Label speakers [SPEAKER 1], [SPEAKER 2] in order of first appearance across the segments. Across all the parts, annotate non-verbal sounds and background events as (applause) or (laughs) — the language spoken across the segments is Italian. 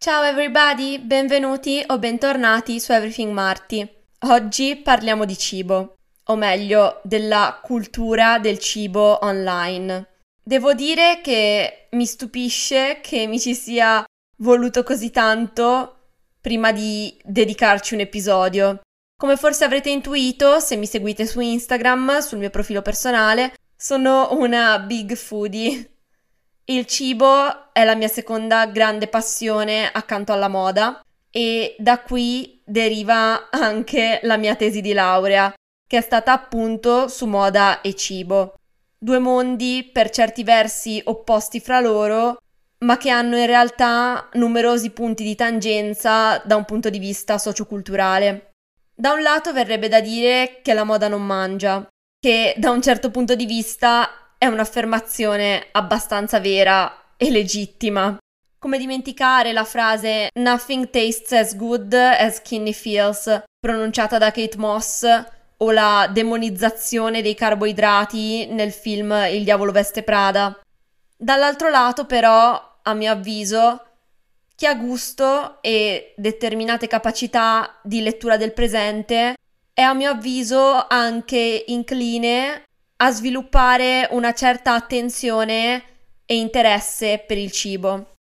[SPEAKER 1] Ciao everybody, benvenuti o bentornati su Everything Marty. Oggi parliamo di cibo, o meglio, della cultura del cibo online. Devo dire che mi stupisce che mi ci sia voluto così tanto prima di dedicarci un episodio. Come forse avrete intuito, se mi seguite su Instagram, sul mio profilo personale, sono una big foodie. Il cibo è la mia seconda grande passione accanto alla moda e da qui deriva anche la mia tesi di laurea, che è stata appunto su moda e cibo. Due mondi per certi versi opposti fra loro, ma che hanno in realtà numerosi punti di tangenza da un punto di vista socioculturale. Da un lato verrebbe da dire che la moda non mangia, che da un certo punto di vista è un'affermazione abbastanza vera e legittima. Come dimenticare la frase Nothing tastes as good as skinny feels, pronunciata da Kate Moss, o la demonizzazione dei carboidrati nel film Il diavolo veste Prada. Dall'altro lato, però, a mio avviso, chi ha gusto e determinate capacità di lettura del presente è a mio avviso anche incline a sviluppare una certa attenzione e interesse per il cibo.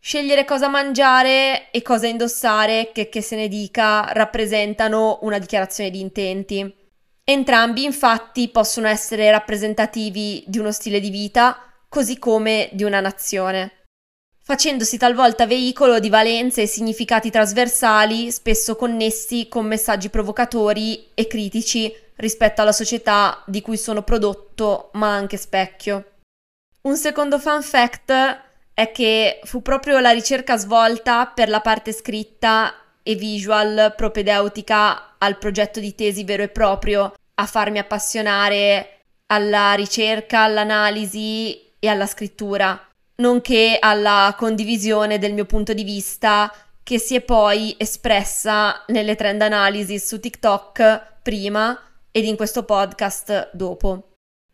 [SPEAKER 1] Scegliere cosa mangiare e cosa indossare, che, che se ne dica, rappresentano una dichiarazione di intenti. Entrambi infatti possono essere rappresentativi di uno stile di vita, così come di una nazione facendosi talvolta veicolo di valenze e significati trasversali, spesso connessi con messaggi provocatori e critici rispetto alla società di cui sono prodotto, ma anche specchio. Un secondo fun fact è che fu proprio la ricerca svolta per la parte scritta e visual propedeutica al progetto di tesi vero e proprio a farmi appassionare alla ricerca, all'analisi e alla scrittura, nonché alla condivisione del mio punto di vista che si è poi espressa nelle trend analysis su TikTok prima ed in questo podcast dopo.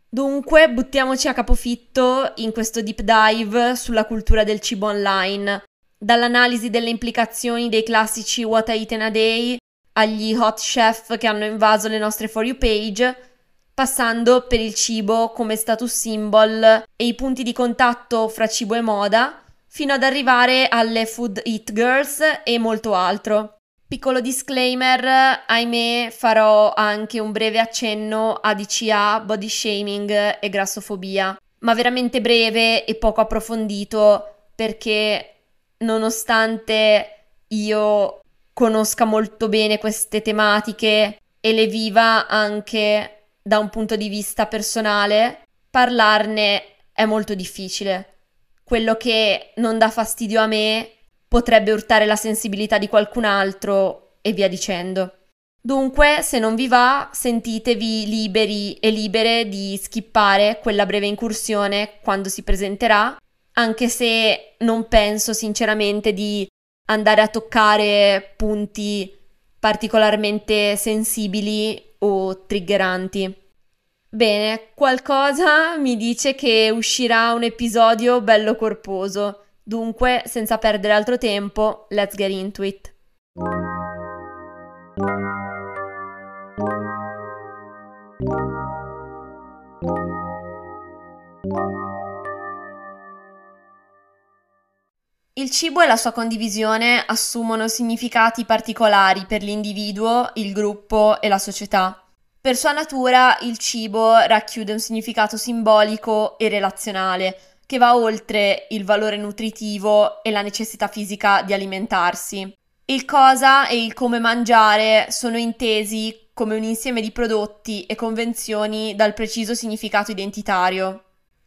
[SPEAKER 1] Dunque, buttiamoci a capofitto in questo deep dive sulla cultura del cibo online, dall'analisi delle implicazioni dei classici What I Eat in a Day agli hot chef che hanno invaso le nostre For You page, passando per il cibo come status symbol e i punti di contatto fra cibo e moda, fino ad arrivare alle Food Eat Girls e molto altro. Piccolo disclaimer, ahimè farò anche un breve accenno a DCA, body shaming e grassofobia, ma veramente breve e poco approfondito perché nonostante io conosca molto bene queste tematiche e le viva anche da un punto di vista personale, parlarne è molto difficile. Quello che non dà fastidio a me potrebbe urtare la sensibilità di qualcun altro e via dicendo. Dunque, se non vi va, sentitevi liberi e libere di skippare quella breve incursione quando si presenterà, anche se non penso sinceramente di andare a toccare punti particolarmente sensibili o triggeranti. Bene, qualcosa mi dice che uscirà un episodio bello corposo. Dunque, senza perdere altro tempo, let's get into it. Il cibo e la sua condivisione assumono significati particolari per l'individuo, il gruppo e la società. Per sua natura il cibo racchiude un significato simbolico e relazionale, che va oltre il valore nutritivo e la necessità fisica di alimentarsi. Il cosa e il come mangiare sono intesi come un insieme di prodotti e convenzioni dal preciso significato identitario.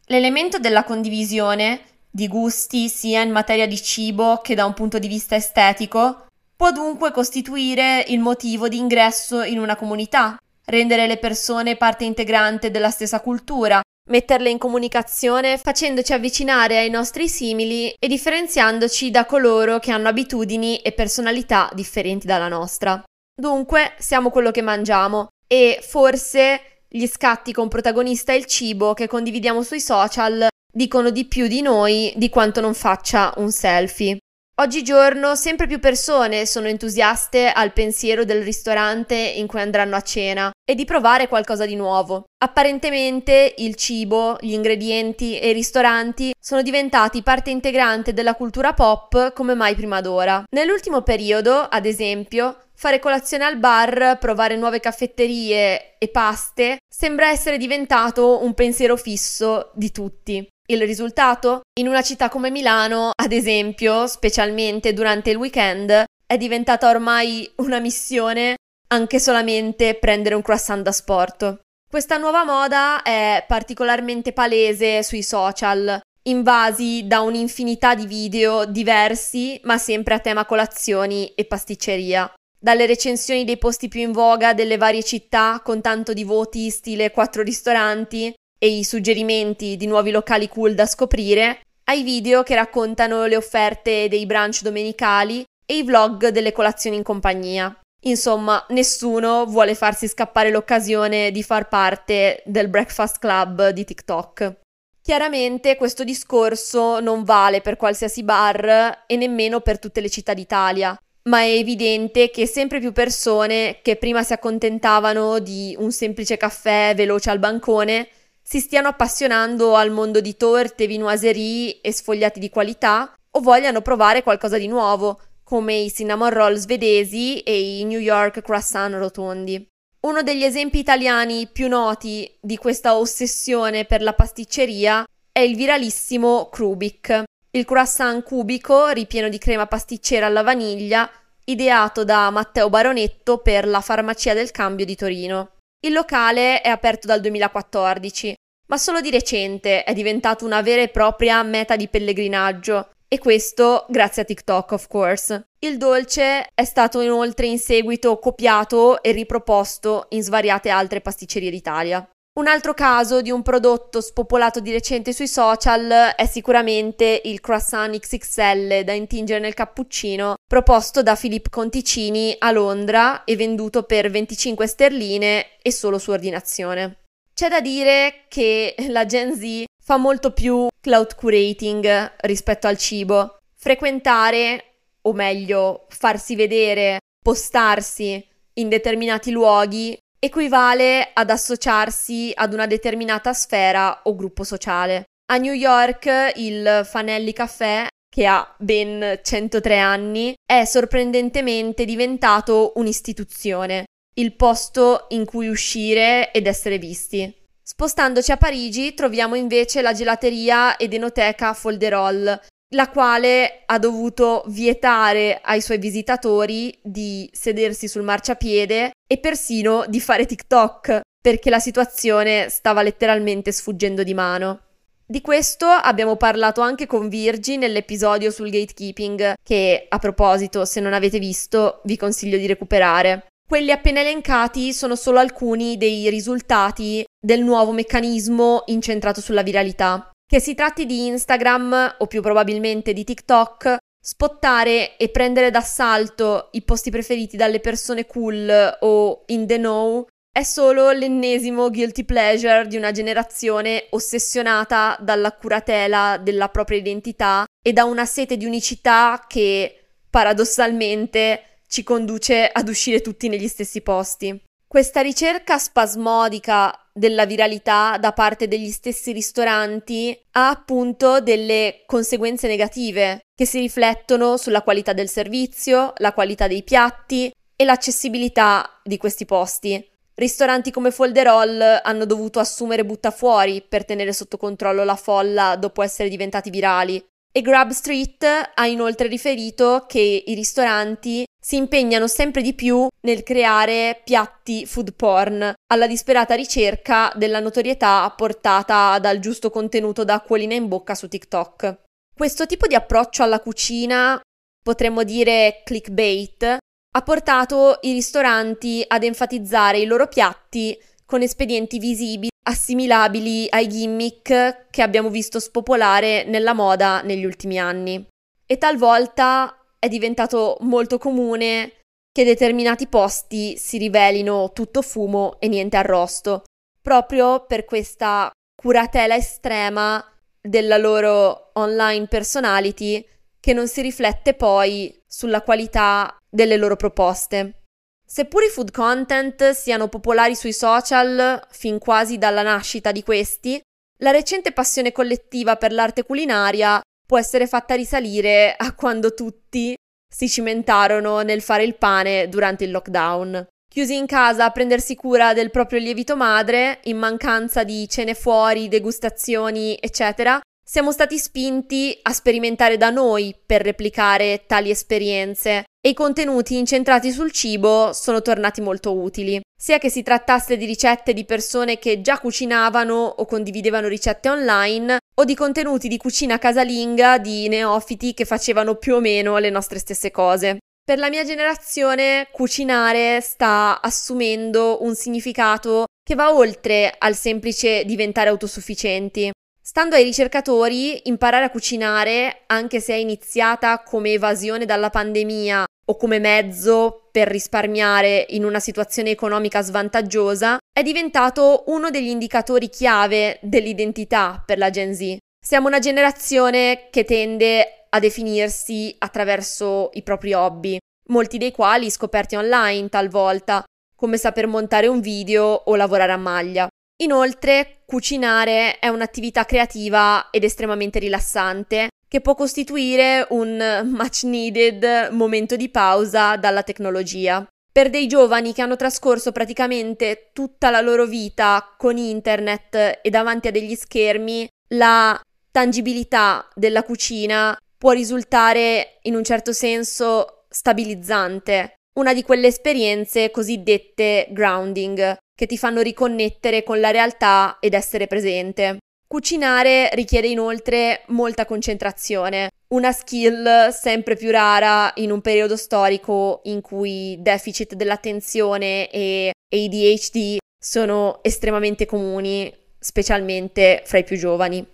[SPEAKER 1] L'elemento della condivisione, di gusti sia in materia di cibo che da un punto di vista estetico, può dunque costituire il motivo di ingresso in una comunità, rendere le persone parte integrante della stessa cultura, metterle in comunicazione facendoci avvicinare ai nostri simili e differenziandoci da coloro che hanno abitudini e personalità differenti dalla nostra. Dunque, siamo quello che mangiamo e forse gli scatti con protagonista il cibo che condividiamo sui social dicono di più di noi di quanto non faccia un selfie. Oggigiorno sempre più persone sono entusiaste al pensiero del ristorante in cui andranno a cena e di provare qualcosa di nuovo. Apparentemente il cibo, gli ingredienti e i ristoranti sono diventati parte integrante della cultura pop come mai prima d'ora. Nell'ultimo periodo, ad esempio, fare colazione al bar, provare nuove caffetterie e paste sembra essere diventato un pensiero fisso di tutti. Il risultato? In una città come Milano, ad esempio, specialmente durante il weekend, è diventata ormai una missione anche solamente prendere un croissant da sport. Questa nuova moda è particolarmente palese sui social, invasi da un'infinità di video diversi, ma sempre a tema colazioni e pasticceria. Dalle recensioni dei posti più in voga delle varie città con tanto di voti stile 4 ristoranti, e i suggerimenti di nuovi locali cool da scoprire, ai video che raccontano le offerte dei brunch domenicali e i vlog delle colazioni in compagnia. Insomma, nessuno vuole farsi scappare l'occasione di far parte del breakfast club di TikTok. Chiaramente questo discorso non vale per qualsiasi bar e nemmeno per tutte le città d'Italia, ma è evidente che sempre più persone che prima si accontentavano di un semplice caffè veloce al bancone si stiano appassionando al mondo di torte, vinoiserie e sfogliati di qualità o vogliano provare qualcosa di nuovo, come i cinnamon roll svedesi e i New York croissant rotondi. Uno degli esempi italiani più noti di questa ossessione per la pasticceria è il viralissimo Krubik, il croissant cubico ripieno di crema pasticcera alla vaniglia, ideato da Matteo Baronetto per la Farmacia del Cambio di Torino. Il locale è aperto dal 2014, ma solo di recente è diventato una vera e propria meta di pellegrinaggio, e questo grazie a TikTok, of course. Il dolce è stato inoltre in seguito copiato e riproposto in svariate altre pasticcerie d'Italia. Un altro caso di un prodotto spopolato di recente sui social è sicuramente il croissant XXL da intingere nel cappuccino proposto da Filippo Conticini a Londra e venduto per 25 sterline e solo su ordinazione. C'è da dire che (laughs) la Gen Z fa molto più cloud curating rispetto al cibo. Frequentare, o meglio, farsi vedere, postarsi in determinati luoghi equivale ad associarsi ad una determinata sfera o gruppo sociale. A New York il Fanelli Café, che ha ben 103 anni, è sorprendentemente diventato un'istituzione, il posto in cui uscire ed essere visti. Spostandoci a Parigi troviamo invece la gelateria ed enoteca Folderol, la quale ha dovuto vietare ai suoi visitatori di sedersi sul marciapiede e persino di fare TikTok, perché la situazione stava letteralmente sfuggendo di mano. Di questo abbiamo parlato anche con Virgi nell'episodio sul gatekeeping, che a proposito, se non avete visto, vi consiglio di recuperare. Quelli appena elencati sono solo alcuni dei risultati del nuovo meccanismo incentrato sulla viralità. Che si tratti di Instagram o più probabilmente di TikTok, spottare e prendere d'assalto i posti preferiti dalle persone cool o in the know è solo l'ennesimo guilty pleasure di una generazione ossessionata dalla curatela della propria identità e da una sete di unicità che paradossalmente ci conduce ad uscire tutti negli stessi posti. Questa ricerca spasmodica della viralità da parte degli stessi ristoranti ha appunto delle conseguenze negative che si riflettono sulla qualità del servizio, la qualità dei piatti e l'accessibilità di questi posti. Ristoranti come Folderol hanno dovuto assumere buttafuori per tenere sotto controllo la folla dopo essere diventati virali. E Grub Street ha inoltre riferito che i ristoranti si impegnano sempre di più nel creare piatti food porn, alla disperata ricerca della notorietà portata dal giusto contenuto da acquolina in bocca su TikTok. Questo tipo di approccio alla cucina, potremmo dire clickbait, ha portato i ristoranti ad enfatizzare i loro piatti con espedienti visibili assimilabili ai gimmick che abbiamo visto spopolare nella moda negli ultimi anni. E talvolta è diventato molto comune che determinati posti si rivelino tutto fumo e niente arrosto, proprio per questa curatela estrema della loro online personality che non si riflette poi sulla qualità delle loro proposte. Seppur i food content siano popolari sui social fin quasi dalla nascita di questi, la recente passione collettiva per l'arte culinaria può essere fatta risalire a quando tutti si cimentarono nel fare il pane durante il lockdown. Chiusi in casa a prendersi cura del proprio lievito madre, in mancanza di cene fuori, degustazioni, eccetera, siamo stati spinti a sperimentare da noi per replicare tali esperienze e i contenuti incentrati sul cibo sono tornati molto utili, sia che si trattasse di ricette di persone che già cucinavano o condividevano ricette online o di contenuti di cucina casalinga di neofiti che facevano più o meno le nostre stesse cose. Per la mia generazione cucinare sta assumendo un significato che va oltre al semplice diventare autosufficienti. Stando ai ricercatori, imparare a cucinare, anche se è iniziata come evasione dalla pandemia o come mezzo per risparmiare in una situazione economica svantaggiosa, è diventato uno degli indicatori chiave dell'identità per la Gen Z. Siamo una generazione che tende a definirsi attraverso i propri hobby, molti dei quali scoperti online talvolta, come saper montare un video o lavorare a maglia. Inoltre, cucinare è un'attività creativa ed estremamente rilassante che può costituire un much needed momento di pausa dalla tecnologia. Per dei giovani che hanno trascorso praticamente tutta la loro vita con internet e davanti a degli schermi, la tangibilità della cucina può risultare in un certo senso stabilizzante, una di quelle esperienze cosiddette grounding, che ti fanno riconnettere con la realtà ed essere presente. Cucinare richiede inoltre molta concentrazione, una skill sempre più rara in un periodo storico in cui deficit dell'attenzione e ADHD sono estremamente comuni, specialmente fra i più giovani.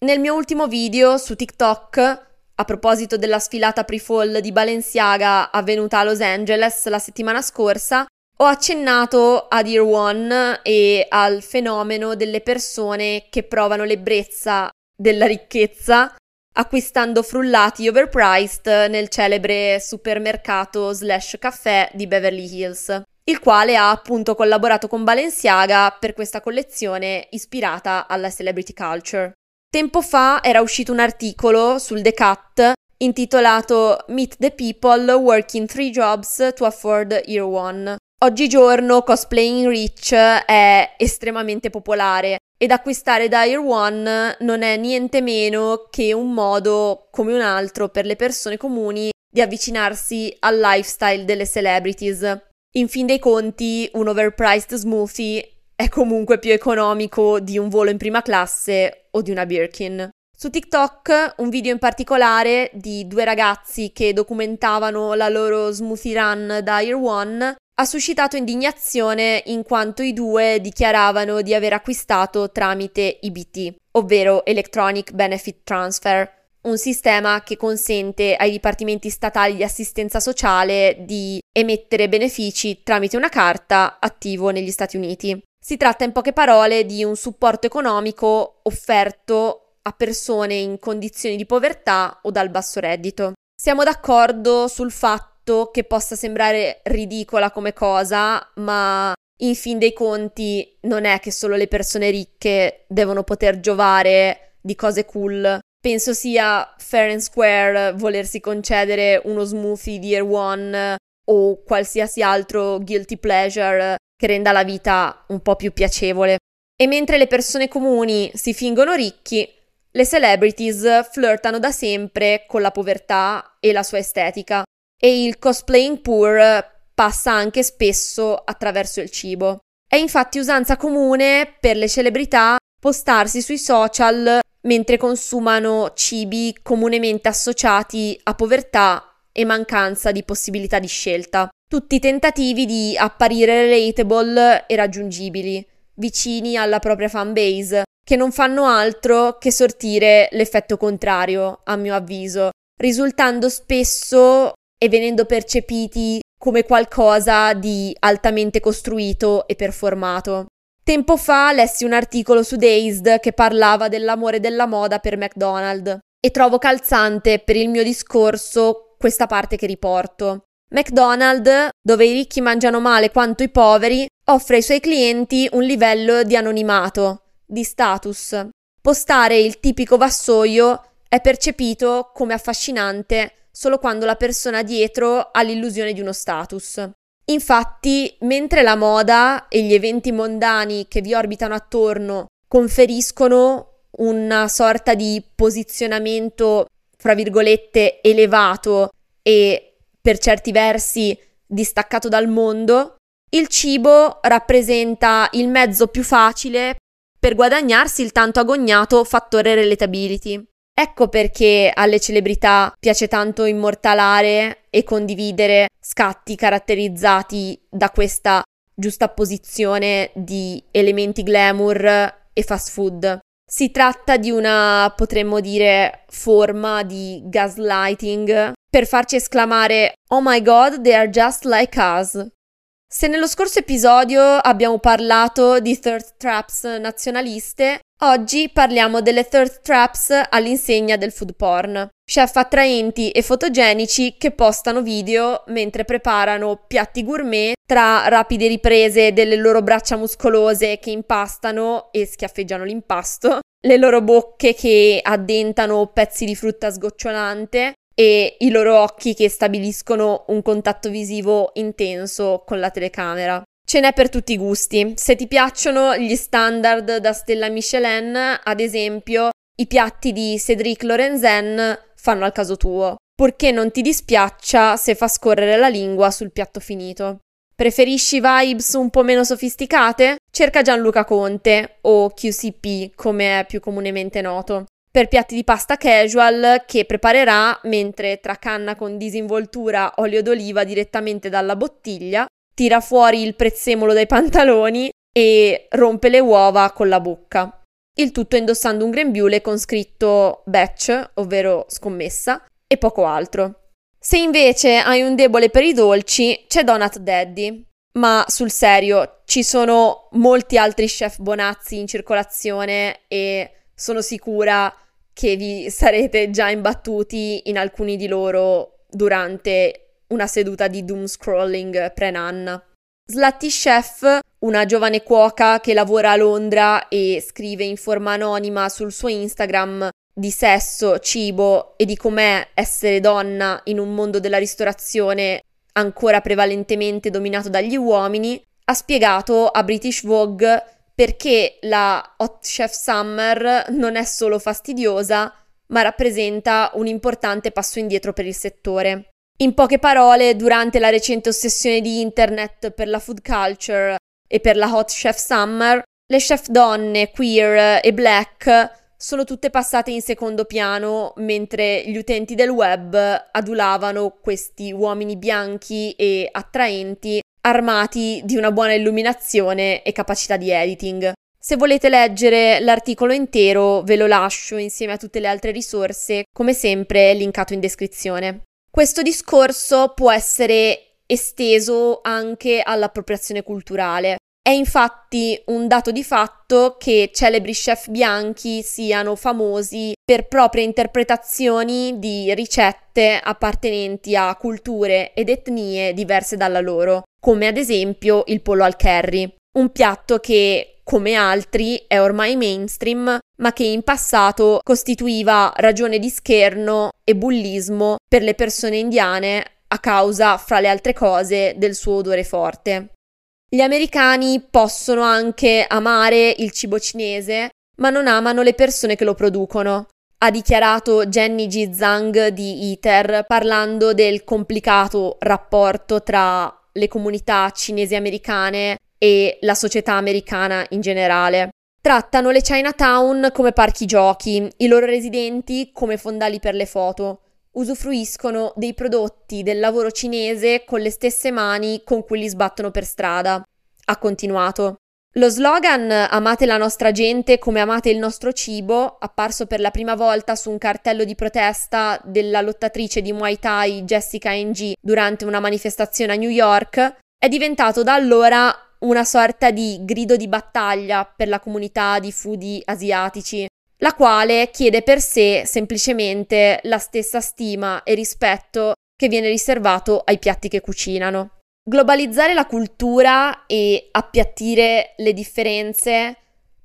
[SPEAKER 1] Nel mio ultimo video su TikTok, a proposito della sfilata pre-fall di Balenciaga avvenuta a Los Angeles la settimana scorsa, ho accennato ad Year One e al fenomeno delle persone che provano l'ebbrezza della ricchezza acquistando frullati overpriced nel celebre supermercato slash caffè di Beverly Hills, il quale ha appunto collaborato con Balenciaga per questa collezione ispirata alla celebrity culture. Tempo fa era uscito un articolo sul The Cut intitolato Meet the People Working Three Jobs to Afford Year One, Oggigiorno cosplaying rich è estremamente popolare ed acquistare Dire One non è niente meno che un modo come un altro per le persone comuni di avvicinarsi al lifestyle delle celebrities. In fin dei conti, un overpriced smoothie è comunque più economico di un volo in prima classe o di una Birkin. Su TikTok un video in particolare di due ragazzi che documentavano la loro smoothie run da Year One ha suscitato indignazione in quanto i due dichiaravano di aver acquistato tramite IBT, ovvero Electronic Benefit Transfer, un sistema che consente ai dipartimenti statali di assistenza sociale di emettere benefici tramite una carta attivo negli Stati Uniti. Si tratta in poche parole di un supporto economico offerto a persone in condizioni di povertà o dal basso reddito. Siamo d'accordo sul fatto fatto che possa sembrare ridicola come cosa, ma in fin dei conti non è che solo le persone ricche devono poter giovare di cose cool. Penso sia fair and square volersi concedere uno smoothie di Year One o qualsiasi altro guilty pleasure che renda la vita un po' più piacevole. E mentre le persone comuni si fingono ricchi, le celebrities flirtano da sempre con la povertà e la sua estetica e il cosplaying poor passa anche spesso attraverso il cibo. È infatti usanza comune per le celebrità postarsi sui social mentre consumano cibi comunemente associati a povertà e mancanza di possibilità di scelta. Tutti tentativi di apparire relatable e raggiungibili, vicini alla propria fanbase, che non fanno altro che sortire l'effetto contrario, a mio avviso, risultando spesso e venendo percepiti come qualcosa di altamente costruito e performato. Tempo fa lessi un articolo su Dazed che parlava dell'amore della moda per McDonald's. e trovo calzante per il mio discorso questa parte che riporto. McDonald's, dove i ricchi mangiano male quanto i poveri, offre ai suoi clienti un livello di anonimato, di status. Postare il tipico vassoio è percepito come affascinante solo quando la persona dietro ha l'illusione di uno status. Infatti, mentre la moda e gli eventi mondani che vi orbitano attorno conferiscono una sorta di posizionamento, fra virgolette, elevato e per certi versi distaccato dal mondo, il cibo rappresenta il mezzo più facile per guadagnarsi il tanto agognato fattore relatability. Ecco perché alle celebrità piace tanto immortalare e condividere scatti caratterizzati da questa giustapposizione di elementi glamour e fast food. Si tratta di una, potremmo dire, forma di gaslighting per farci esclamare Oh my god, they are just like us. Se nello scorso episodio abbiamo parlato di thirst traps nazionaliste, oggi parliamo delle thirst traps all'insegna del food porn. Chef attraenti e fotogenici che postano video mentre preparano piatti gourmet tra rapide riprese delle loro braccia muscolose che impastano e schiaffeggiano l'impasto, le loro bocche che addentano pezzi di frutta sgocciolante e i loro occhi che stabiliscono un contatto visivo intenso con la telecamera. Ce n'è per tutti i gusti. Se ti piacciono gli standard da stella Michelin, ad esempio, i piatti di Cédric Lorenzen fanno al caso tuo, purché non ti dispiaccia se fa scorrere la lingua sul piatto finito. Preferisci vibes un po' meno sofisticate? Cerca Gianluca Conte o QCP, come è più comunemente noto per piatti di pasta casual che preparerà mentre tra canna con disinvoltura olio d'oliva direttamente dalla bottiglia, tira fuori il prezzemolo dai pantaloni e rompe le uova con la bocca. Il tutto indossando un grembiule con scritto batch, ovvero scommessa, e poco altro. Se invece hai un debole per i dolci, c'è Donut Daddy. Ma sul serio, ci sono molti altri chef bonazzi in circolazione e sono sicura che vi sarete già imbattuti in alcuni di loro durante una seduta di doom scrolling pre-nanna. Slutty Chef, una giovane cuoca che lavora a Londra e scrive in forma anonima sul suo Instagram di sesso, cibo e di com'è essere donna in un mondo della ristorazione ancora prevalentemente dominato dagli uomini, ha spiegato a British Vogue perché la Hot Chef Summer non è solo fastidiosa, ma rappresenta un importante passo indietro per il settore. In poche parole, durante la recente ossessione di internet per la food culture e per la Hot Chef Summer, le chef donne, queer e black sono tutte passate in secondo piano mentre gli utenti del web adulavano questi uomini bianchi e attraenti armati di una buona illuminazione e capacità di editing. Se volete leggere l'articolo intero ve lo lascio insieme a tutte le altre risorse, come sempre linkato in descrizione. Questo discorso può essere esteso anche all'appropriazione culturale. È infatti un dato di fatto che celebri chef bianchi siano famosi per proprie interpretazioni di ricette appartenenti a culture ed etnie diverse dalla loro come ad esempio il pollo al curry, un piatto che, come altri, è ormai mainstream, ma che in passato costituiva ragione di scherno e bullismo per le persone indiane a causa, fra le altre cose, del suo odore forte. Gli americani possono anche amare il cibo cinese, ma non amano le persone che lo producono, ha dichiarato Jenny G. Zhang di ITER parlando del complicato rapporto tra le comunità cinesi americane e la società americana in generale. Trattano le Chinatown come parchi giochi, i loro residenti come fondali per le foto. Usufruiscono dei prodotti del lavoro cinese con le stesse mani con cui li sbattono per strada. Ha continuato. Lo slogan Amate la nostra gente come amate il nostro cibo, apparso per la prima volta su un cartello di protesta della lottatrice di Muay Thai Jessica Ng durante una manifestazione a New York, è diventato da allora una sorta di grido di battaglia per la comunità di foodie asiatici. La quale chiede per sé semplicemente la stessa stima e rispetto che viene riservato ai piatti che cucinano. Globalizzare la cultura e appiattire le differenze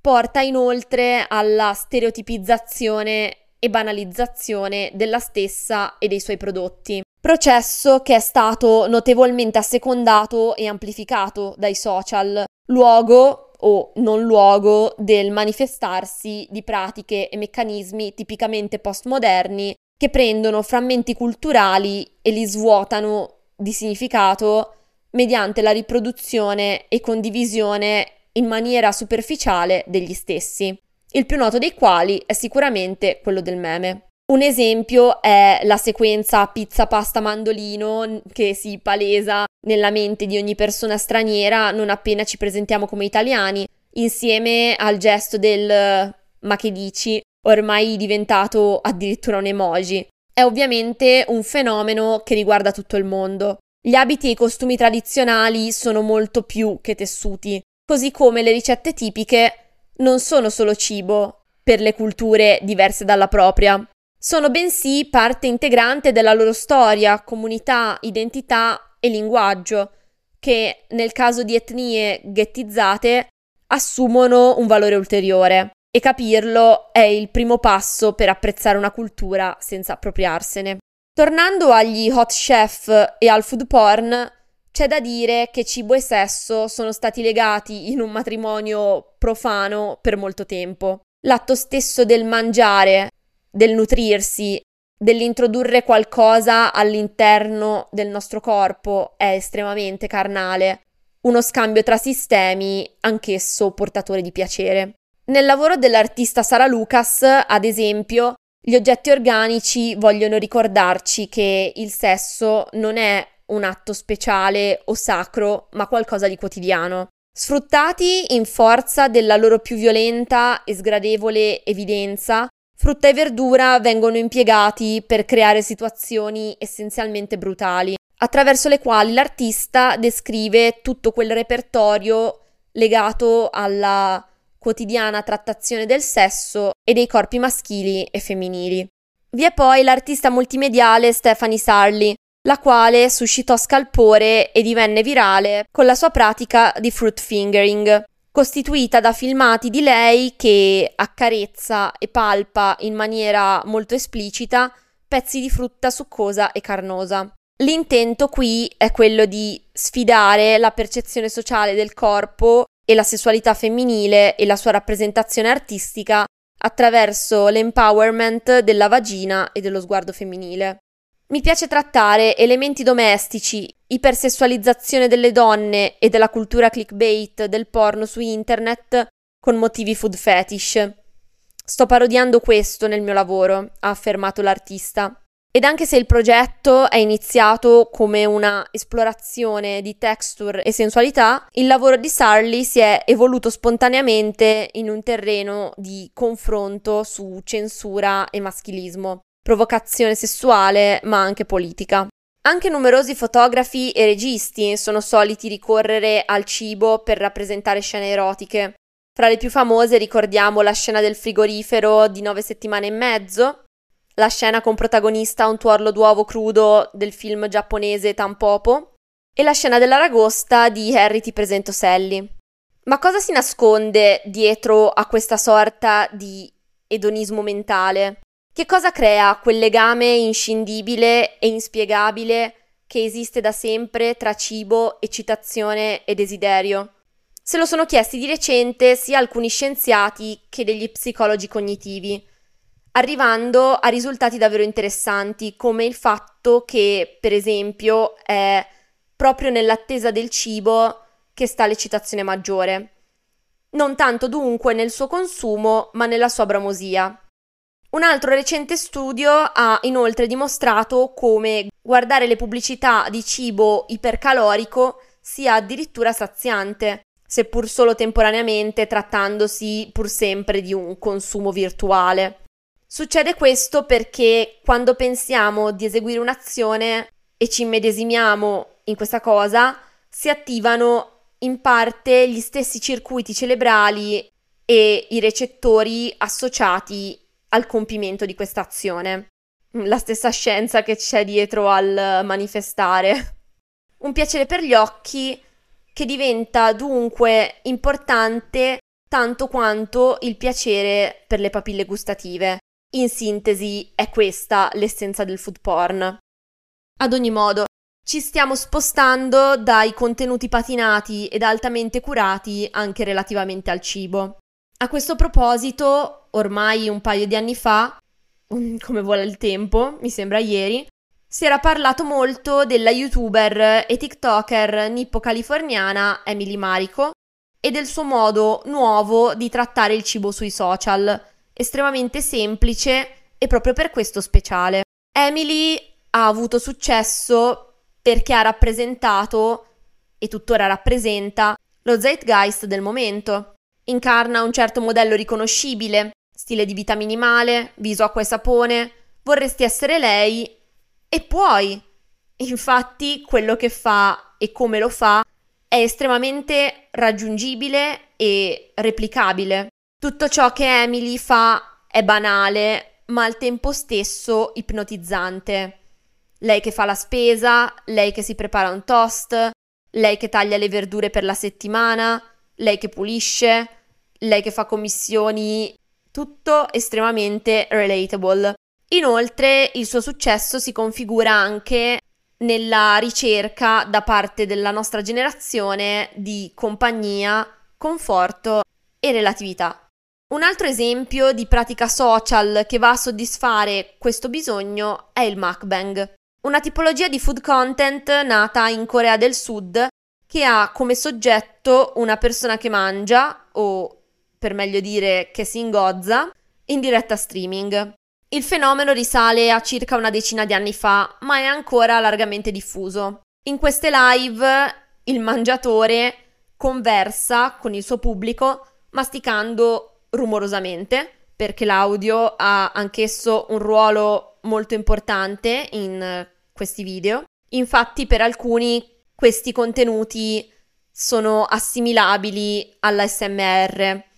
[SPEAKER 1] porta inoltre alla stereotipizzazione e banalizzazione della stessa e dei suoi prodotti. Processo che è stato notevolmente assecondato e amplificato dai social, luogo o non luogo del manifestarsi di pratiche e meccanismi tipicamente postmoderni che prendono frammenti culturali e li svuotano di significato mediante la riproduzione e condivisione in maniera superficiale degli stessi, il più noto dei quali è sicuramente quello del meme. Un esempio è la sequenza pizza pasta mandolino che si palesa nella mente di ogni persona straniera non appena ci presentiamo come italiani, insieme al gesto del ma che dici, ormai diventato addirittura un emoji. È ovviamente un fenomeno che riguarda tutto il mondo. Gli abiti e i costumi tradizionali sono molto più che tessuti, così come le ricette tipiche non sono solo cibo per le culture diverse dalla propria, sono bensì parte integrante della loro storia, comunità, identità e linguaggio, che nel caso di etnie ghettizzate assumono un valore ulteriore. E capirlo è il primo passo per apprezzare una cultura senza appropriarsene. Tornando agli hot chef e al food porn, c'è da dire che cibo e sesso sono stati legati in un matrimonio profano per molto tempo. L'atto stesso del mangiare, del nutrirsi, dell'introdurre qualcosa all'interno del nostro corpo è estremamente carnale, uno scambio tra sistemi, anch'esso portatore di piacere. Nel lavoro dell'artista Sara Lucas, ad esempio, gli oggetti organici vogliono ricordarci che il sesso non è un atto speciale o sacro, ma qualcosa di quotidiano. Sfruttati in forza della loro più violenta e sgradevole evidenza, frutta e verdura vengono impiegati per creare situazioni essenzialmente brutali, attraverso le quali l'artista descrive tutto quel repertorio legato alla quotidiana trattazione del sesso e dei corpi maschili e femminili. Vi è poi l'artista multimediale Stephanie Sarli, la quale suscitò scalpore e divenne virale con la sua pratica di fruit fingering, costituita da filmati di lei che accarezza e palpa in maniera molto esplicita pezzi di frutta succosa e carnosa. L'intento qui è quello di sfidare la percezione sociale del corpo e la sessualità femminile e la sua rappresentazione artistica attraverso l'empowerment della vagina e dello sguardo femminile. Mi piace trattare elementi domestici, ipersessualizzazione delle donne e della cultura clickbait del porno su internet con motivi food fetish. Sto parodiando questo nel mio lavoro, ha affermato l'artista. Ed anche se il progetto è iniziato come una esplorazione di texture e sensualità, il lavoro di Sarli si è evoluto spontaneamente in un terreno di confronto su censura e maschilismo provocazione sessuale, ma anche politica. Anche numerosi fotografi e registi sono soliti ricorrere al cibo per rappresentare scene erotiche. Fra le più famose ricordiamo la scena del frigorifero di nove settimane e mezzo, la scena con protagonista un tuorlo d'uovo crudo del film giapponese Tampopo e la scena dell'aragosta di Harry ti presento Sally. Ma cosa si nasconde dietro a questa sorta di edonismo mentale? Che cosa crea quel legame inscindibile e inspiegabile che esiste da sempre tra cibo, eccitazione e desiderio? Se lo sono chiesti di recente sia alcuni scienziati che degli psicologi cognitivi, arrivando a risultati davvero interessanti, come il fatto che, per esempio, è proprio nell'attesa del cibo che sta l'eccitazione maggiore. Non tanto dunque nel suo consumo, ma nella sua bramosia. Un altro recente studio ha inoltre dimostrato come guardare le pubblicità di cibo ipercalorico sia addirittura saziante, seppur solo temporaneamente trattandosi pur sempre di un consumo virtuale. Succede questo perché quando pensiamo di eseguire un'azione e ci immedesimiamo in questa cosa, si attivano in parte gli stessi circuiti cerebrali e i recettori associati al compimento di questa azione. La stessa scienza che c'è dietro al manifestare. Un piacere per gli occhi che diventa dunque importante tanto quanto il piacere per le papille gustative. In sintesi è questa l'essenza del food porn. Ad ogni modo, ci stiamo spostando dai contenuti patinati ed altamente curati anche relativamente al cibo. A questo proposito, ormai un paio di anni fa, come vuole il tempo, mi sembra ieri, si era parlato molto della youtuber e tiktoker nippo-californiana Emily Marico e del suo modo nuovo di trattare il cibo sui social, estremamente semplice e proprio per questo speciale. Emily ha avuto successo perché ha rappresentato, e tuttora rappresenta, lo zeitgeist del momento. Incarna un certo modello riconoscibile, stile di vita minimale, viso acqua e sapone, vorresti essere lei e puoi. Infatti quello che fa e come lo fa è estremamente raggiungibile e replicabile. Tutto ciò che Emily fa è banale, ma al tempo stesso ipnotizzante. Lei che fa la spesa, lei che si prepara un toast, lei che taglia le verdure per la settimana, lei che pulisce, lei che fa commissioni, tutto estremamente relatable. Inoltre il suo successo si configura anche nella ricerca da parte della nostra generazione di compagnia, conforto e relatività. Un altro esempio di pratica social che va a soddisfare questo bisogno è il mukbang, una tipologia di food content nata in Corea del Sud che ha come soggetto una persona che mangia o per meglio dire che si ingozza, in diretta streaming. Il fenomeno risale a circa una decina di anni fa, ma è ancora largamente diffuso. In queste live il mangiatore conversa con il suo pubblico masticando rumorosamente, perché l'audio ha anch'esso un ruolo molto importante in questi video. Infatti per alcuni questi contenuti sono assimilabili all'ASMR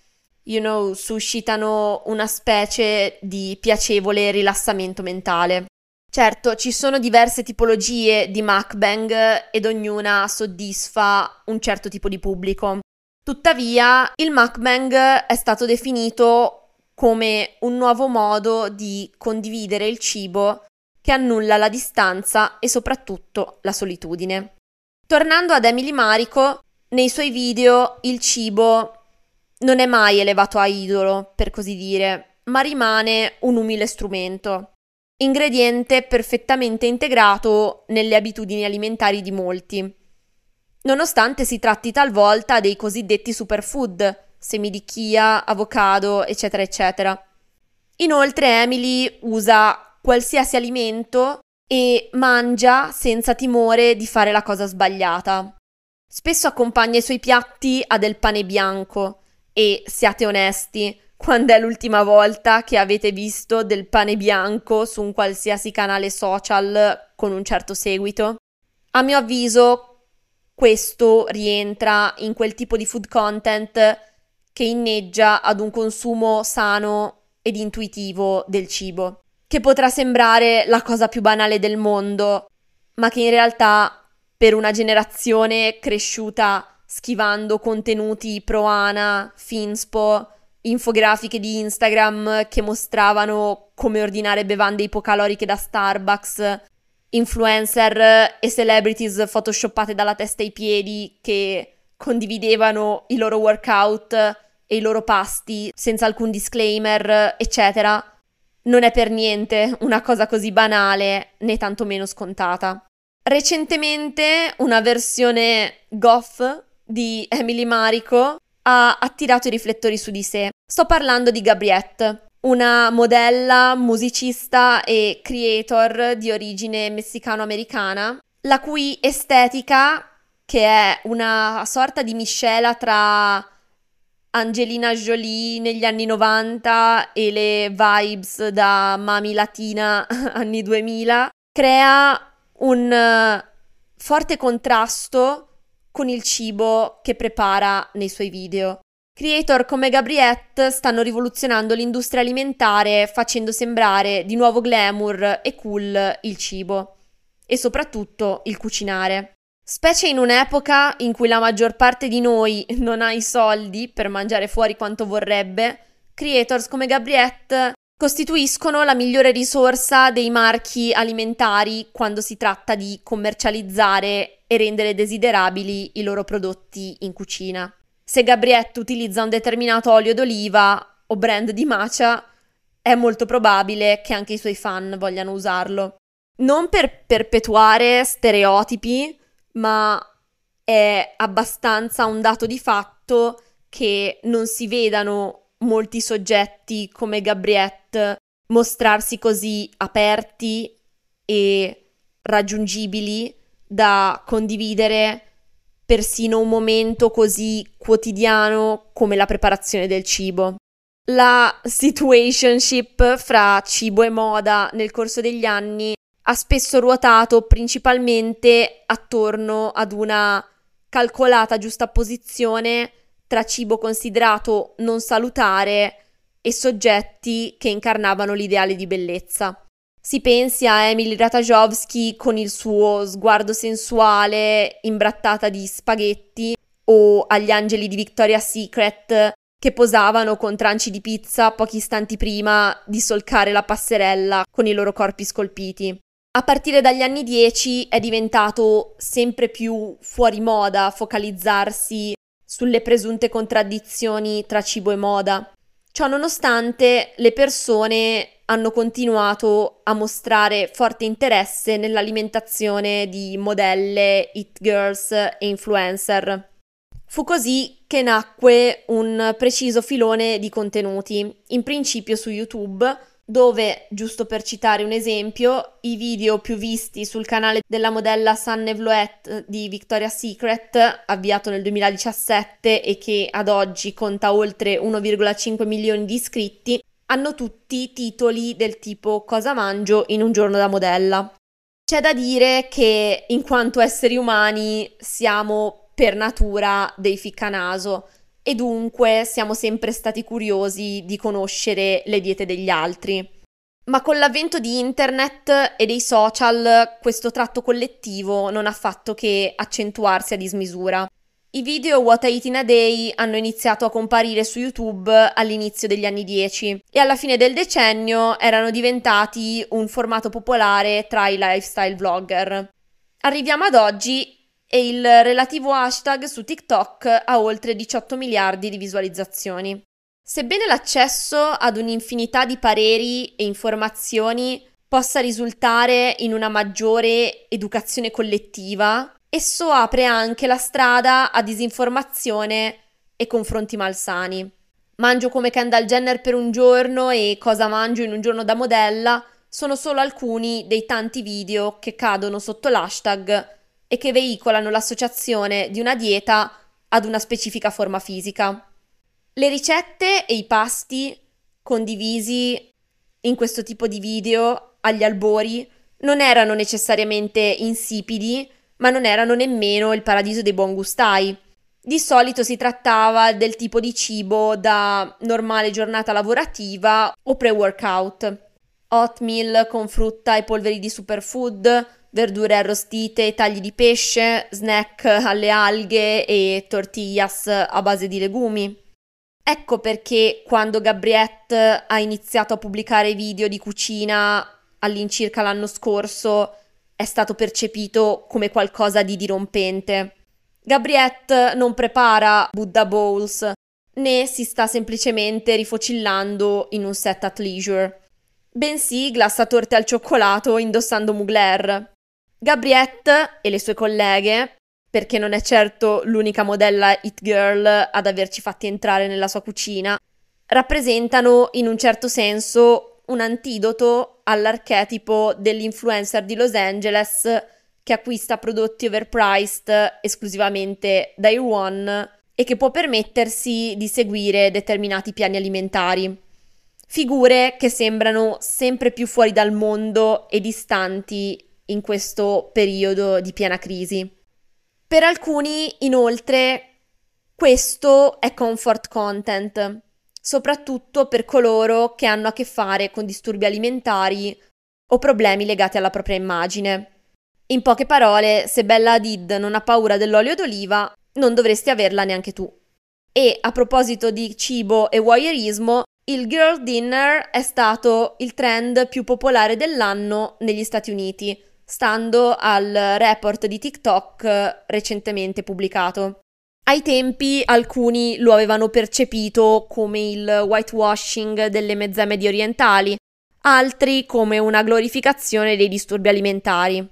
[SPEAKER 1] you know, suscitano una specie di piacevole rilassamento mentale. Certo, ci sono diverse tipologie di mukbang ed ognuna soddisfa un certo tipo di pubblico. Tuttavia, il mukbang è stato definito come un nuovo modo di condividere il cibo che annulla la distanza e soprattutto la solitudine. Tornando ad Emily Marico, nei suoi video il cibo non è mai elevato a idolo, per così dire, ma rimane un umile strumento, ingrediente perfettamente integrato nelle abitudini alimentari di molti. Nonostante si tratti talvolta dei cosiddetti superfood, semi di chia, avocado, eccetera, eccetera. Inoltre Emily usa qualsiasi alimento e mangia senza timore di fare la cosa sbagliata. Spesso accompagna i suoi piatti a del pane bianco, e siate onesti, quando è l'ultima volta che avete visto del pane bianco su un qualsiasi canale social con un certo seguito? A mio avviso, questo rientra in quel tipo di food content che inneggia ad un consumo sano ed intuitivo del cibo, che potrà sembrare la cosa più banale del mondo, ma che in realtà per una generazione cresciuta schivando contenuti pro Ana, Finspo, infografiche di Instagram che mostravano come ordinare bevande ipocaloriche da Starbucks, influencer e celebrities photoshoppate dalla testa ai piedi che condividevano i loro workout e i loro pasti senza alcun disclaimer, eccetera. Non è per niente una cosa così banale né tantomeno scontata. Recentemente una versione goth di Emily Marico ha attirato i riflettori su di sé. Sto parlando di Gabriette, una modella, musicista e creator di origine messicano-americana, la cui estetica, che è una sorta di miscela tra Angelina Jolie negli anni 90 e le vibes da mami latina (laughs) anni 2000, crea un forte contrasto con il cibo che prepara nei suoi video. Creator come Gabriette stanno rivoluzionando l'industria alimentare facendo sembrare di nuovo glamour e cool il cibo e soprattutto il cucinare. Specie in un'epoca in cui la maggior parte di noi non ha i soldi per mangiare fuori quanto vorrebbe, creators come Gabriette costituiscono la migliore risorsa dei marchi alimentari quando si tratta di commercializzare e rendere desiderabili i loro prodotti in cucina. Se Gabriette utilizza un determinato olio d'oliva o brand di matcha, è molto probabile che anche i suoi fan vogliano usarlo. Non per perpetuare stereotipi, ma è abbastanza un dato di fatto che non si vedano molti soggetti come Gabriette mostrarsi così aperti e raggiungibili da condividere persino un momento così quotidiano come la preparazione del cibo. La situationship fra cibo e moda nel corso degli anni ha spesso ruotato principalmente attorno ad una calcolata giustapposizione tra cibo considerato non salutare e soggetti che incarnavano l'ideale di bellezza. Si pensi a Emily Ratajkowski con il suo sguardo sensuale imbrattata di spaghetti o agli angeli di Victoria's Secret che posavano con tranci di pizza pochi istanti prima di solcare la passerella con i loro corpi scolpiti. A partire dagli anni 10 è diventato sempre più fuori moda focalizzarsi sulle presunte contraddizioni tra cibo e moda. Ciò nonostante, le persone hanno continuato a mostrare forte interesse nell'alimentazione di modelle, hit girls e influencer. Fu così che nacque un preciso filone di contenuti, in principio su YouTube, dove, giusto per citare un esempio, i video più visti sul canale della modella Sanne Vloet di Victoria's Secret, avviato nel 2017 e che ad oggi conta oltre 1,5 milioni di iscritti, hanno tutti titoli del tipo Cosa mangio in un giorno da modella. C'è da dire che in quanto esseri umani siamo per natura dei ficcanaso e dunque siamo sempre stati curiosi di conoscere le diete degli altri. Ma con l'avvento di internet e dei social questo tratto collettivo non ha fatto che accentuarsi a dismisura. I video What I Eat in a Day hanno iniziato a comparire su YouTube all'inizio degli anni 10 e alla fine del decennio erano diventati un formato popolare tra i lifestyle vlogger. Arriviamo ad oggi e il relativo hashtag su TikTok ha oltre 18 miliardi di visualizzazioni. Sebbene l'accesso ad un'infinità di pareri e informazioni possa risultare in una maggiore educazione collettiva, esso apre anche la strada a disinformazione e confronti malsani. Mangio come Kendall Jenner per un giorno e cosa mangio in un giorno da modella sono solo alcuni dei tanti video che cadono sotto l'hashtag e che veicolano l'associazione di una dieta ad una specifica forma fisica. Le ricette e i pasti condivisi in questo tipo di video agli albori non erano necessariamente insipidi, ma non erano nemmeno il paradiso dei buon gustai. Di solito si trattava del tipo di cibo da normale giornata lavorativa o pre-workout. Oatmeal con frutta e polveri di superfood, verdure arrostite tagli di pesce, snack alle alghe e tortillas a base di legumi. Ecco perché quando Gabriette ha iniziato a pubblicare video di cucina all'incirca l'anno scorso, è stato percepito come qualcosa di dirompente. Gabriette non prepara Buddha Bowls, né si sta semplicemente rifocillando in un set at leisure, bensì glassa torte al cioccolato indossando Mugler. Gabriette e le sue colleghe, perché non è certo l'unica modella hit girl ad averci fatti entrare nella sua cucina, rappresentano in un certo senso un antidoto all'archetipo dell'influencer di Los Angeles che acquista prodotti overpriced esclusivamente dai One e che può permettersi di seguire determinati piani alimentari. Figure che sembrano sempre più fuori dal mondo e distanti in questo periodo di piena crisi. Per alcuni, inoltre, Questo è comfort content, soprattutto per coloro che hanno a che fare con disturbi alimentari o problemi legati alla propria immagine. In poche parole, se Bella Hadid non ha paura dell'olio d'oliva, non dovresti averla neanche tu. E a proposito di cibo e voyeurismo, il girl dinner è stato il trend più popolare dell'anno negli Stati Uniti, stando al report di TikTok recentemente pubblicato. Ai tempi alcuni lo avevano percepito come il whitewashing delle mezzè medio orientali, altri come una glorificazione dei disturbi alimentari.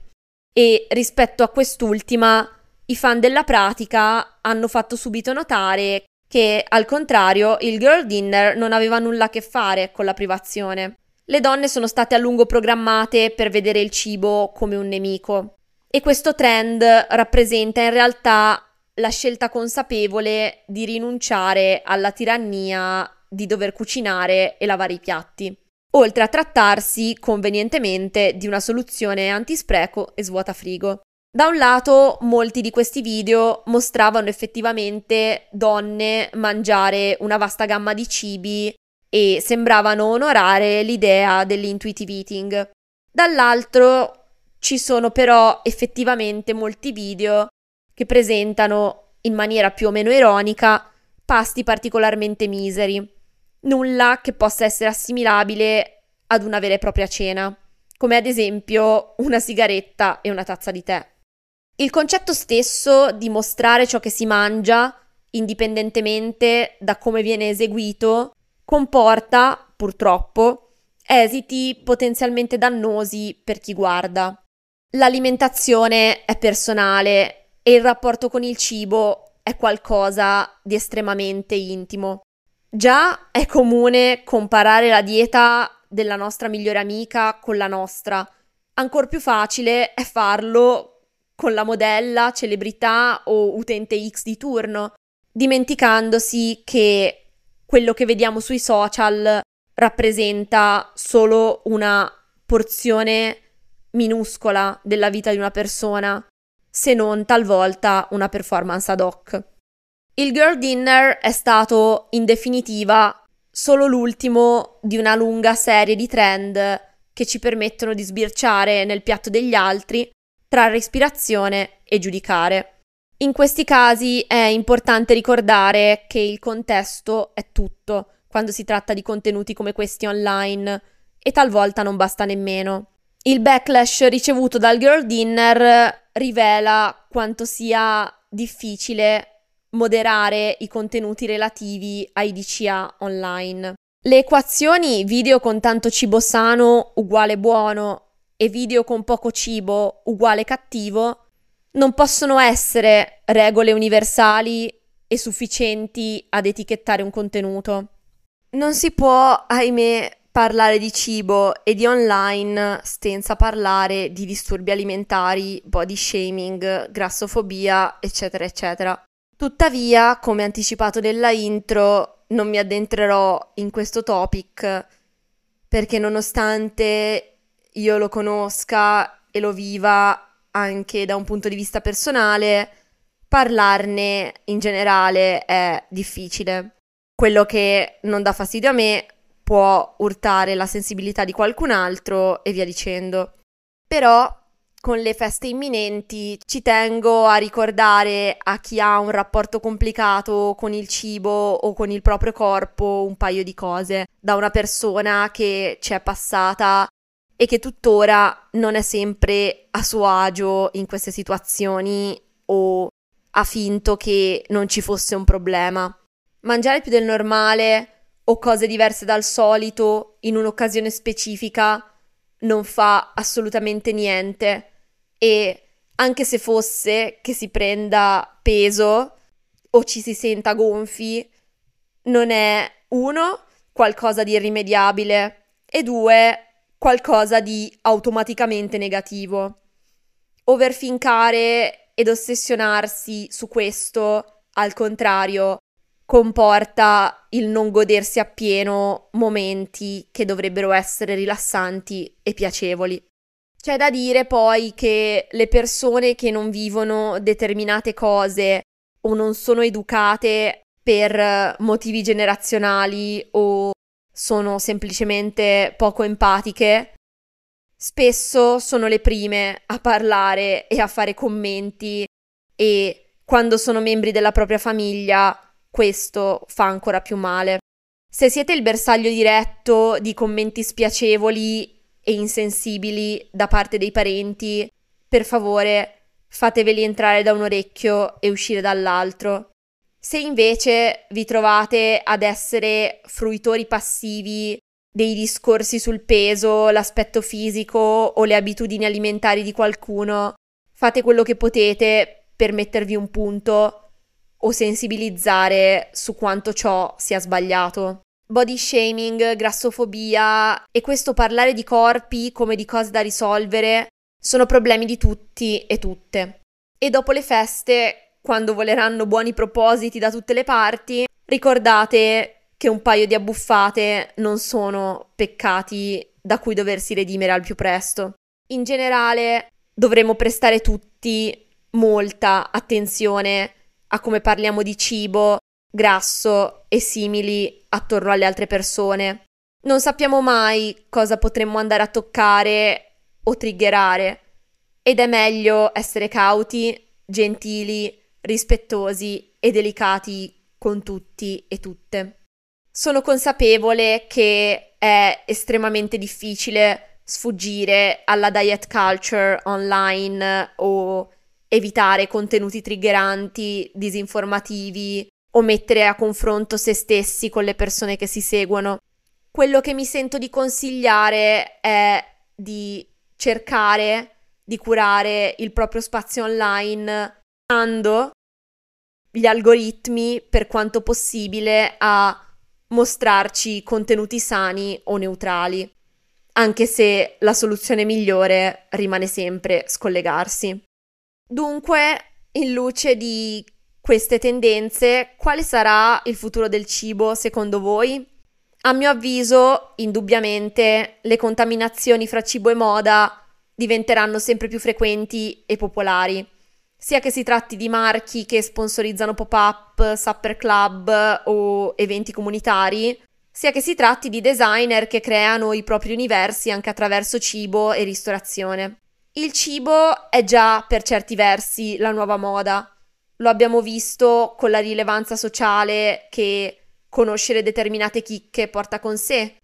[SPEAKER 1] E rispetto a quest'ultima, i fan della pratica hanno fatto subito notare che, al contrario, il girl dinner non aveva nulla a che fare con la privazione. Le donne sono state a lungo programmate per vedere il cibo come un nemico. E questo trend rappresenta in realtà la scelta consapevole di rinunciare alla tirannia di dover cucinare e lavare i piatti, oltre a trattarsi convenientemente di una soluzione antispreco e svuota frigo. Da un lato, molti di questi video mostravano effettivamente donne mangiare una vasta gamma di cibi e sembravano onorare l'idea dell'intuitive eating. Dall'altro ci sono però effettivamente molti video che presentano in maniera più o meno ironica pasti particolarmente miseri, nulla che possa essere assimilabile ad una vera e propria cena, come ad esempio una sigaretta e una tazza di tè. Il concetto stesso di mostrare ciò che si mangia, indipendentemente da come viene eseguito, comporta, purtroppo, esiti potenzialmente dannosi per chi guarda. L'alimentazione è personale e il rapporto con il cibo è qualcosa di estremamente intimo. Già è comune comparare la dieta della nostra migliore amica con la nostra. Ancora più facile è farlo con la modella, celebrità o utente X di turno, dimenticandosi che quello che vediamo sui social rappresenta solo una porzione minuscola della vita di una persona, se non talvolta una performance ad hoc. Il Girl Dinner è stato, in definitiva, solo l'ultimo di una lunga serie di trend che ci permettono di sbirciare nel piatto degli altri tra respirazione e giudicare. In questi casi è importante ricordare che il contesto è tutto quando si tratta di contenuti come questi online e talvolta non basta nemmeno. Il backlash ricevuto dal Girl Dinner rivela quanto sia difficile moderare i contenuti relativi ai DCA online. Le equazioni video con tanto cibo sano uguale buono e video con poco cibo uguale cattivo non possono essere regole universali e sufficienti ad etichettare un contenuto. Non si può, ahimè, parlare di cibo e di online senza parlare di disturbi alimentari, body shaming, grassofobia, eccetera, eccetera. Tuttavia, come anticipato nella intro, non mi addentrerò in questo topic perché nonostante io lo conosca e lo viva anche da un punto di vista personale, parlarne in generale è difficile. Quello che non dà fastidio a me può urtare la sensibilità di qualcun altro e via dicendo. Però con le feste imminenti ci tengo a ricordare a chi ha un rapporto complicato con il cibo o con il proprio corpo un paio di cose. Da una persona che ci è passata e che tuttora non è sempre a suo agio in queste situazioni o ha finto che non ci fosse un problema. Mangiare più del normale o cose diverse dal solito in un'occasione specifica non fa assolutamente niente e anche se fosse che si prenda peso o ci si senta gonfi, non è uno qualcosa di irrimediabile e due qualcosa di automaticamente negativo. Overfincare ed ossessionarsi su questo, al contrario, comporta il non godersi appieno momenti che dovrebbero essere rilassanti e piacevoli. C'è da dire poi che le persone che non vivono determinate cose o non sono educate per motivi generazionali o sono semplicemente poco empatiche, spesso sono le prime a parlare e a fare commenti e quando sono membri della propria famiglia questo fa ancora più male. Se siete il bersaglio diretto di commenti spiacevoli e insensibili da parte dei parenti, per favore fateveli entrare da un orecchio e uscire dall'altro. Se invece vi trovate ad essere fruitori passivi dei discorsi sul peso, l'aspetto fisico o le abitudini alimentari di qualcuno, fate quello che potete per mettervi un punto o sensibilizzare su quanto ciò sia sbagliato. Body shaming, grassofobia e questo parlare di corpi come di cose da risolvere sono problemi di tutti e tutte. E dopo le feste, quando voleranno buoni propositi da tutte le parti, ricordate che un paio di abbuffate non sono peccati da cui doversi redimere al più presto. In generale, dovremmo prestare tutti molta attenzione a come parliamo di cibo, grasso e simili attorno alle altre persone. Non sappiamo mai cosa potremmo andare a toccare o triggerare ed è meglio essere cauti, gentili, rispettosi e delicati con tutti e tutte. Sono consapevole che è estremamente difficile sfuggire alla diet culture online o evitare contenuti triggeranti, disinformativi o mettere a confronto se stessi con le persone che si seguono. Quello che mi sento di consigliare è di cercare di curare il proprio spazio online gli algoritmi per quanto possibile a mostrarci contenuti sani o neutrali, anche se la soluzione migliore rimane sempre scollegarsi. Dunque, in luce di queste tendenze, quale sarà il futuro del cibo secondo voi? A mio avviso, indubbiamente, le contaminazioni fra cibo e moda diventeranno sempre più frequenti e popolari, sia che si tratti di marchi che sponsorizzano pop-up, supper club o eventi comunitari, sia che si tratti di designer che creano i propri universi anche attraverso cibo e ristorazione. Il cibo è già per certi versi la nuova moda. Lo abbiamo visto con la rilevanza sociale che conoscere determinate chicche porta con sé.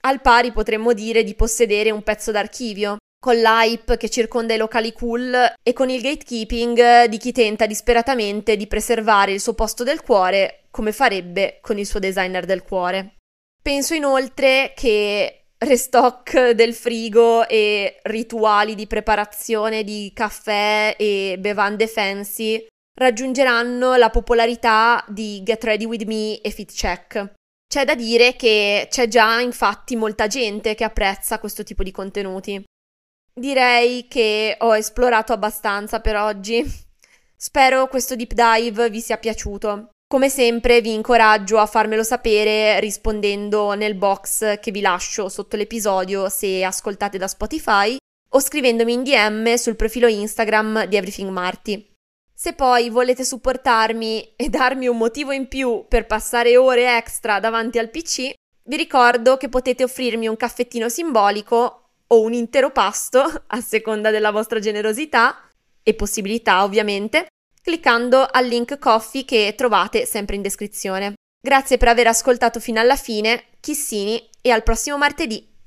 [SPEAKER 1] Al pari potremmo dire di possedere un pezzo d'archivio, con l'hype che circonda i locali cool e con il gatekeeping di chi tenta disperatamente di preservare il suo posto del cuore come farebbe con il suo designer del cuore. Penso inoltre che restock del frigo e rituali di preparazione di caffè e bevande fancy raggiungeranno la popolarità di Get Ready With Me e Fit Check. C'è da dire che c'è già infatti molta gente che apprezza questo tipo di contenuti. Direi che ho esplorato abbastanza per oggi. Spero questo deep dive vi sia piaciuto. Come sempre vi incoraggio a farmelo sapere rispondendo nel box che vi lascio sotto l'episodio se ascoltate da Spotify o scrivendomi in DM sul profilo Instagram di Everything Marty. Se poi volete supportarmi e darmi un motivo in più per passare ore extra davanti al PC, vi ricordo che potete offrirmi un caffettino simbolico o un intero pasto, (laughs) a seconda della vostra generosità e possibilità ovviamente, cliccando al link coffee che trovate sempre in descrizione. Grazie per aver ascoltato fino alla fine, chissini e al prossimo martedì!